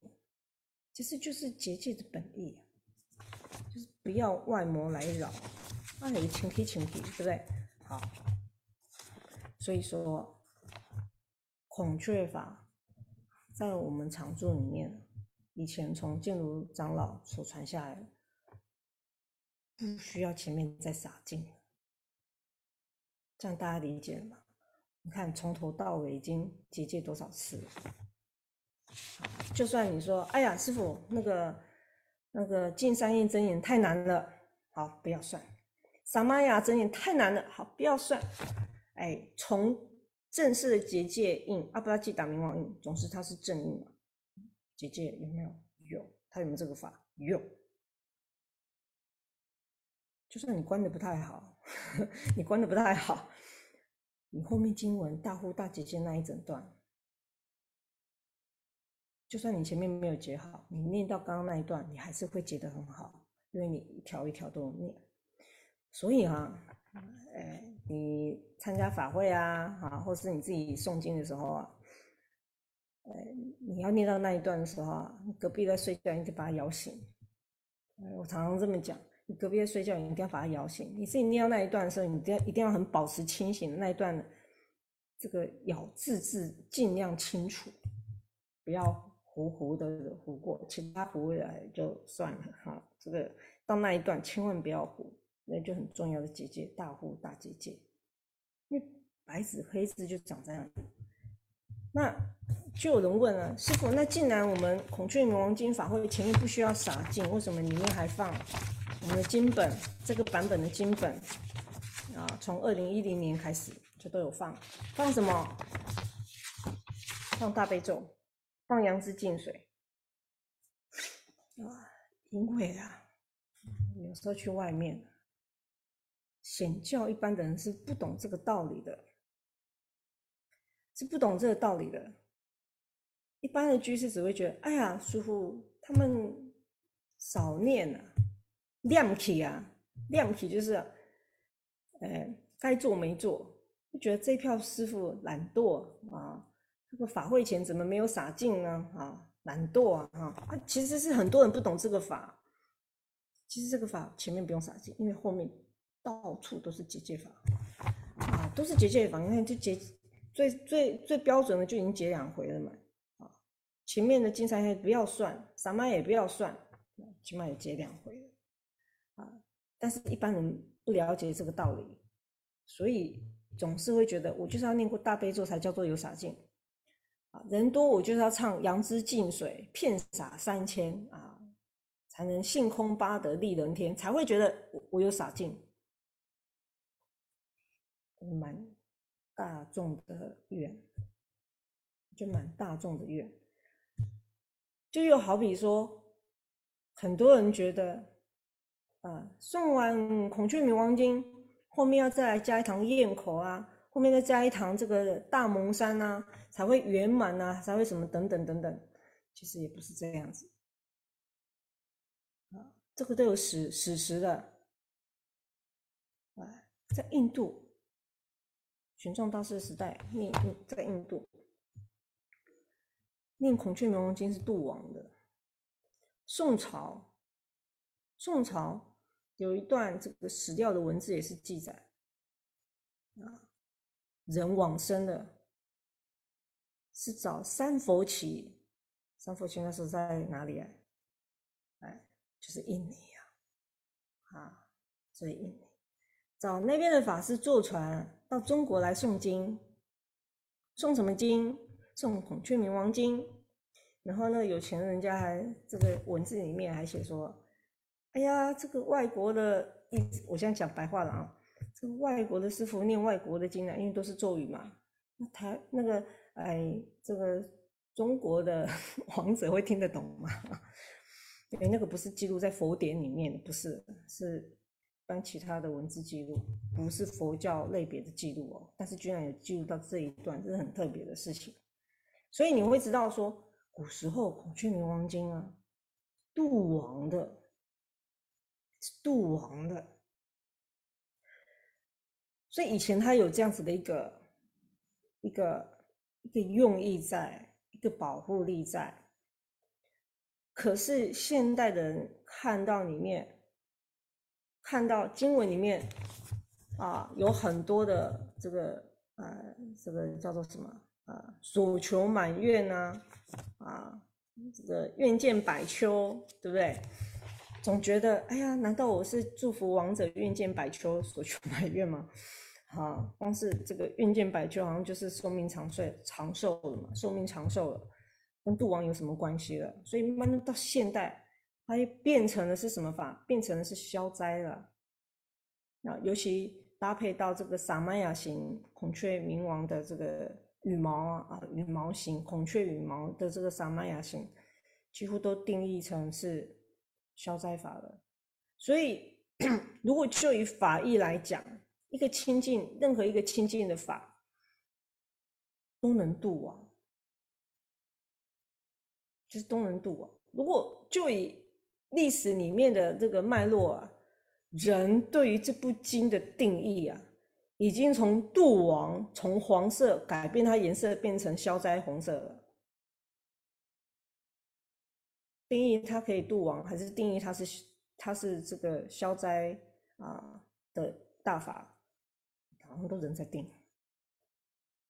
其实就是结界的本意，就是不要外魔来扰，那有清体清体，对不对？好，所以说孔雀法在我们常住里面，以前从建如长老所传下来。不需要前面再洒净，这样大家理解了吗？你看从头到尾已经结界多少次了？就算你说，哎呀，师傅，那个那个进三印真言太难了，好，不要算；萨玛雅真言太难了，好，不要算。哎，从正式的结界印阿布拉基达冥王印，总之它是正印嘛？结界有没有？有，它有没有这个法？有。就算你关的不太好，你关的不太好，你后面经文大呼大结界那一整段，就算你前面没有结好，你念到刚刚那一段，你还是会结得很好，因为你一条一条都有念。所以啊，哎，你参加法会啊，啊，或是你自己诵经的时候啊，哎，你要念到那一段的时候啊，你隔壁在睡觉，你就把他摇醒。我常常这么讲。你隔壁在睡觉，你一定要把他摇醒。你自己念到那一段的时候，你一定要一定要很保持清醒的那一段，这个咬字字尽量清楚，不要糊糊的糊过，其他糊的就算了哈。这个到那一段千万不要糊，那就很重要的结界，大户大结界。因为白纸黑字就长这样。那就有人问了，师傅，那既然我们孔雀明王经法会前面不需要洒净，为什么里面还放？我们的经本这个版本的经本啊，从二零一零年开始就都有放，放什么？放大悲咒，放杨枝净水啊。因为啊，有时候去外面显教，一般的人是不懂这个道理的，是不懂这个道理的。一般的居士只会觉得，哎呀，师傅他们少念了。量体啊，量体就是，呃，该做没做，就觉得这票师傅懒惰啊，这个法会前怎么没有洒净呢？啊，懒惰啊，啊，其实是很多人不懂这个法，其实这个法前面不用洒净，因为后面到处都是结界法，啊，都是结界法，你看就结最最最标准的就已经结两回了嘛，啊，前面的金三黑不要算，萨玛也不要算，起码也结两回了。但是，一般人不了解这个道理，所以总是会觉得，我就是要念过大悲咒才叫做有洒净啊。人多，我就是要唱杨枝净水，片洒三千啊，才能性空八德利人天，才会觉得我我有洒净。蛮大众的愿，就蛮大众的愿，就又好比说，很多人觉得。啊，诵完《孔雀明王经》，后面要再来加一堂焰口啊，后面再加一堂这个大蒙山啊，才会圆满啊，才会什么等等等等。其实也不是这样子，啊，这个都有史史实的。啊，在印度，玄奘大师时代念在印度念《孔雀明王经》是度亡的。宋朝，宋朝。有一段这个史料的文字也是记载，啊，人往生的，是找三佛齐，三佛齐那时候在哪里啊？哎，就是印尼啊，啊，所以印尼找那边的法师坐船到中国来诵经，诵什么经？诵孔雀明王经。然后呢，有钱人家还这个文字里面还写说。哎呀，这个外国的意，我现在讲白话了啊。这个外国的师傅念外国的经啊，因为都是咒语嘛。那台那个哎，这个中国的 王者会听得懂吗？因为那个不是记录在佛典里面的，不是，是当其他的文字记录，不是佛教类别的记录哦。但是居然有记录到这一段，这是很特别的事情。所以你会知道说，古时候孔雀明王经啊，度王的。度王的。所以以前他有这样子的一个一个一个用意在，一个保护力在。可是现代的人看到里面，看到经文里面啊，有很多的这个呃，这个叫做什么啊？所求满愿呐，啊，这个愿见百秋，对不对？总觉得哎呀，难道我是祝福王者愿见百秋，所求满愿吗？啊，光是这个愿见百秋，好像就是寿命长岁长寿了嘛，寿命长寿了。跟度王有什么关系了？所以慢慢到现代，它变成的是什么法？变成的是消灾了。那尤其搭配到这个萨玛雅型孔雀冥王的这个羽毛啊羽毛型孔雀羽毛的这个萨玛雅型，几乎都定义成是消灾法了。所以，如果就以法义来讲，一个清净任何一个清净的法都能度啊。就是都能度啊。如果就以历史里面的这个脉络啊，人对于这部经的定义啊，已经从度王从黄色改变它颜色变成消灾红色了。定义它可以度王，还是定义它是它是这个消灾啊的大法，好像都人在定。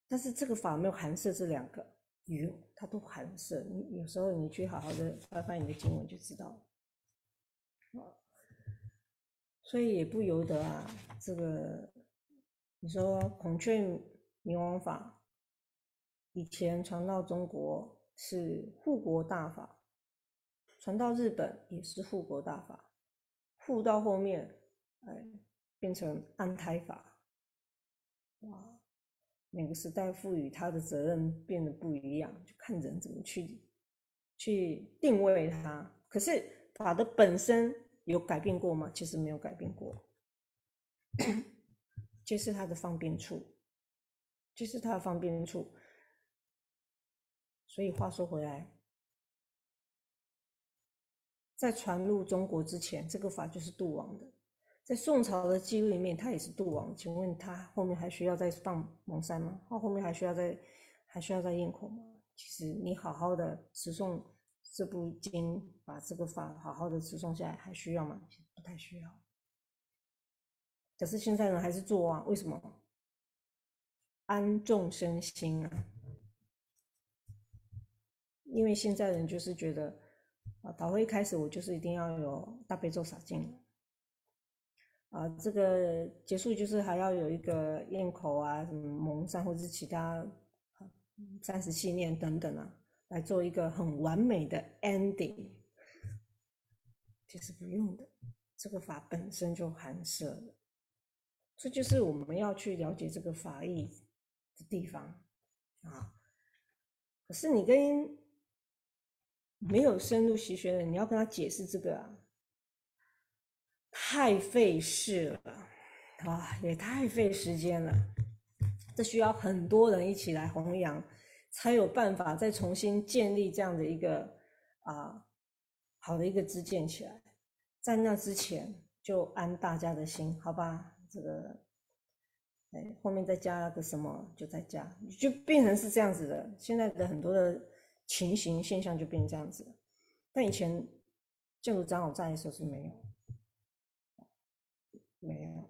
但是这个法没有含摄这两个。有，它都含色。你有时候你去好好的翻翻你的经文就知道了。所以也不由得啊，这个你说孔雀明王法以前传到中国是护国大法，传到日本也是护国大法，护到后面哎变成安胎法，哇。每个时代赋予他的责任变得不一样，就看人怎么去去定位它。可是法的本身有改变过吗？其实没有改变过，就是它的方便处，就是它的方便处。所以话说回来，在传入中国之前，这个法就是度王的。在宋朝的记录里面，他也是度王。请问他后面还需要再放蒙山吗？他后面还需要再还需要再咽口吗？其实你好好的持诵这部经，把这个法好好的持诵下来，还需要吗？不太需要。可是现在人还是做啊？为什么？安众生心啊！因为现在人就是觉得啊，导会一开始我就是一定要有大悲咒洒净。啊，这个结束就是还要有一个咽口啊，什么蒙山或者是其他三十七念等等啊，来做一个很完美的 ending。其实不用的，这个法本身就含摄了。这就是我们要去了解这个法义的地方啊。可是你跟没有深入习学的，你要跟他解释这个啊。太费事了，啊，也太费时间了。这需要很多人一起来弘扬，才有办法再重新建立这样的一个啊好的一个支建起来。在那之前，就安大家的心，好吧？这个，哎，后面再加个什么，就再加，就变成是这样子的。现在的很多的情形现象就变成这样子，但以前建筑长老在的时候是没有。没有，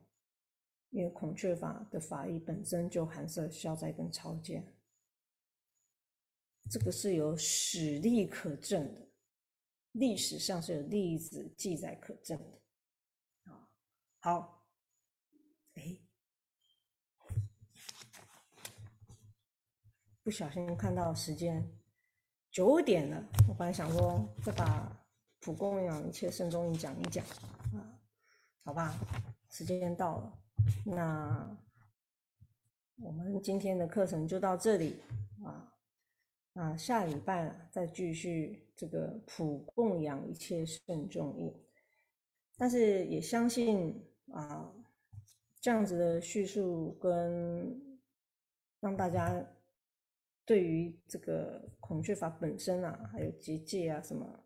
因为孔雀法的法义本身就含摄消灾跟超见，这个是有史例可证的，历史上是有例子记载可证的。啊，好，哎，不小心看到时间九点了，我本来想说再把普供养一切圣宗讲一讲啊，好吧。时间到了，那我们今天的课程就到这里啊。下礼拜再继续这个普供养一切圣众意。但是也相信啊，这样子的叙述跟让大家对于这个孔雀法本身啊，还有结界啊什么，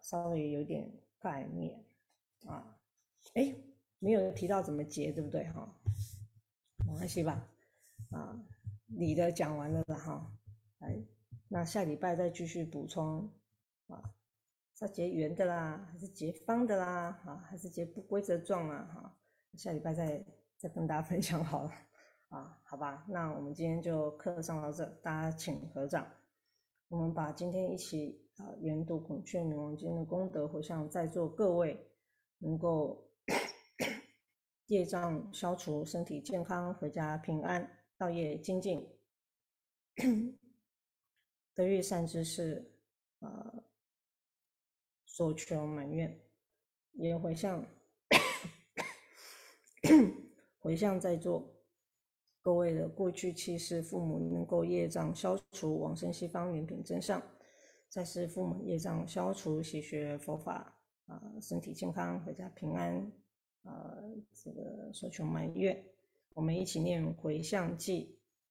稍微有点概念啊。哎，没有提到怎么结，对不对哈？没关系吧？啊，你的讲完了了哈，来，那下礼拜再继续补充啊，是结圆的啦，还是结方的啦？啊，还是结不规则状啊？哈，下礼拜再再跟大家分享好了啊，好吧？那我们今天就课上到这，大家请合掌。我们把今天一起啊研读孔雀明王经的功德回向在座各位，能够业障消除，身体健康，回家平安，道业精进，得遇善知识，啊，所求满愿，也回向 回向在座。各位的过去、七世父母能够业障消除，往生西方圆品真相；再世父母业障消除，喜学佛法啊，身体健康，阖家平安啊，这个所求满愿。我们一起念回向偈：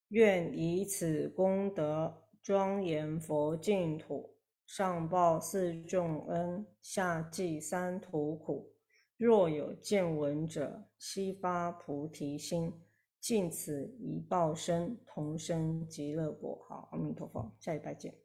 愿以此功德庄严佛净土，上报四重恩，下济三途苦。若有见闻者，悉发菩提心。尽此一报身，同生极乐国。好，阿弥陀佛，下礼拜见。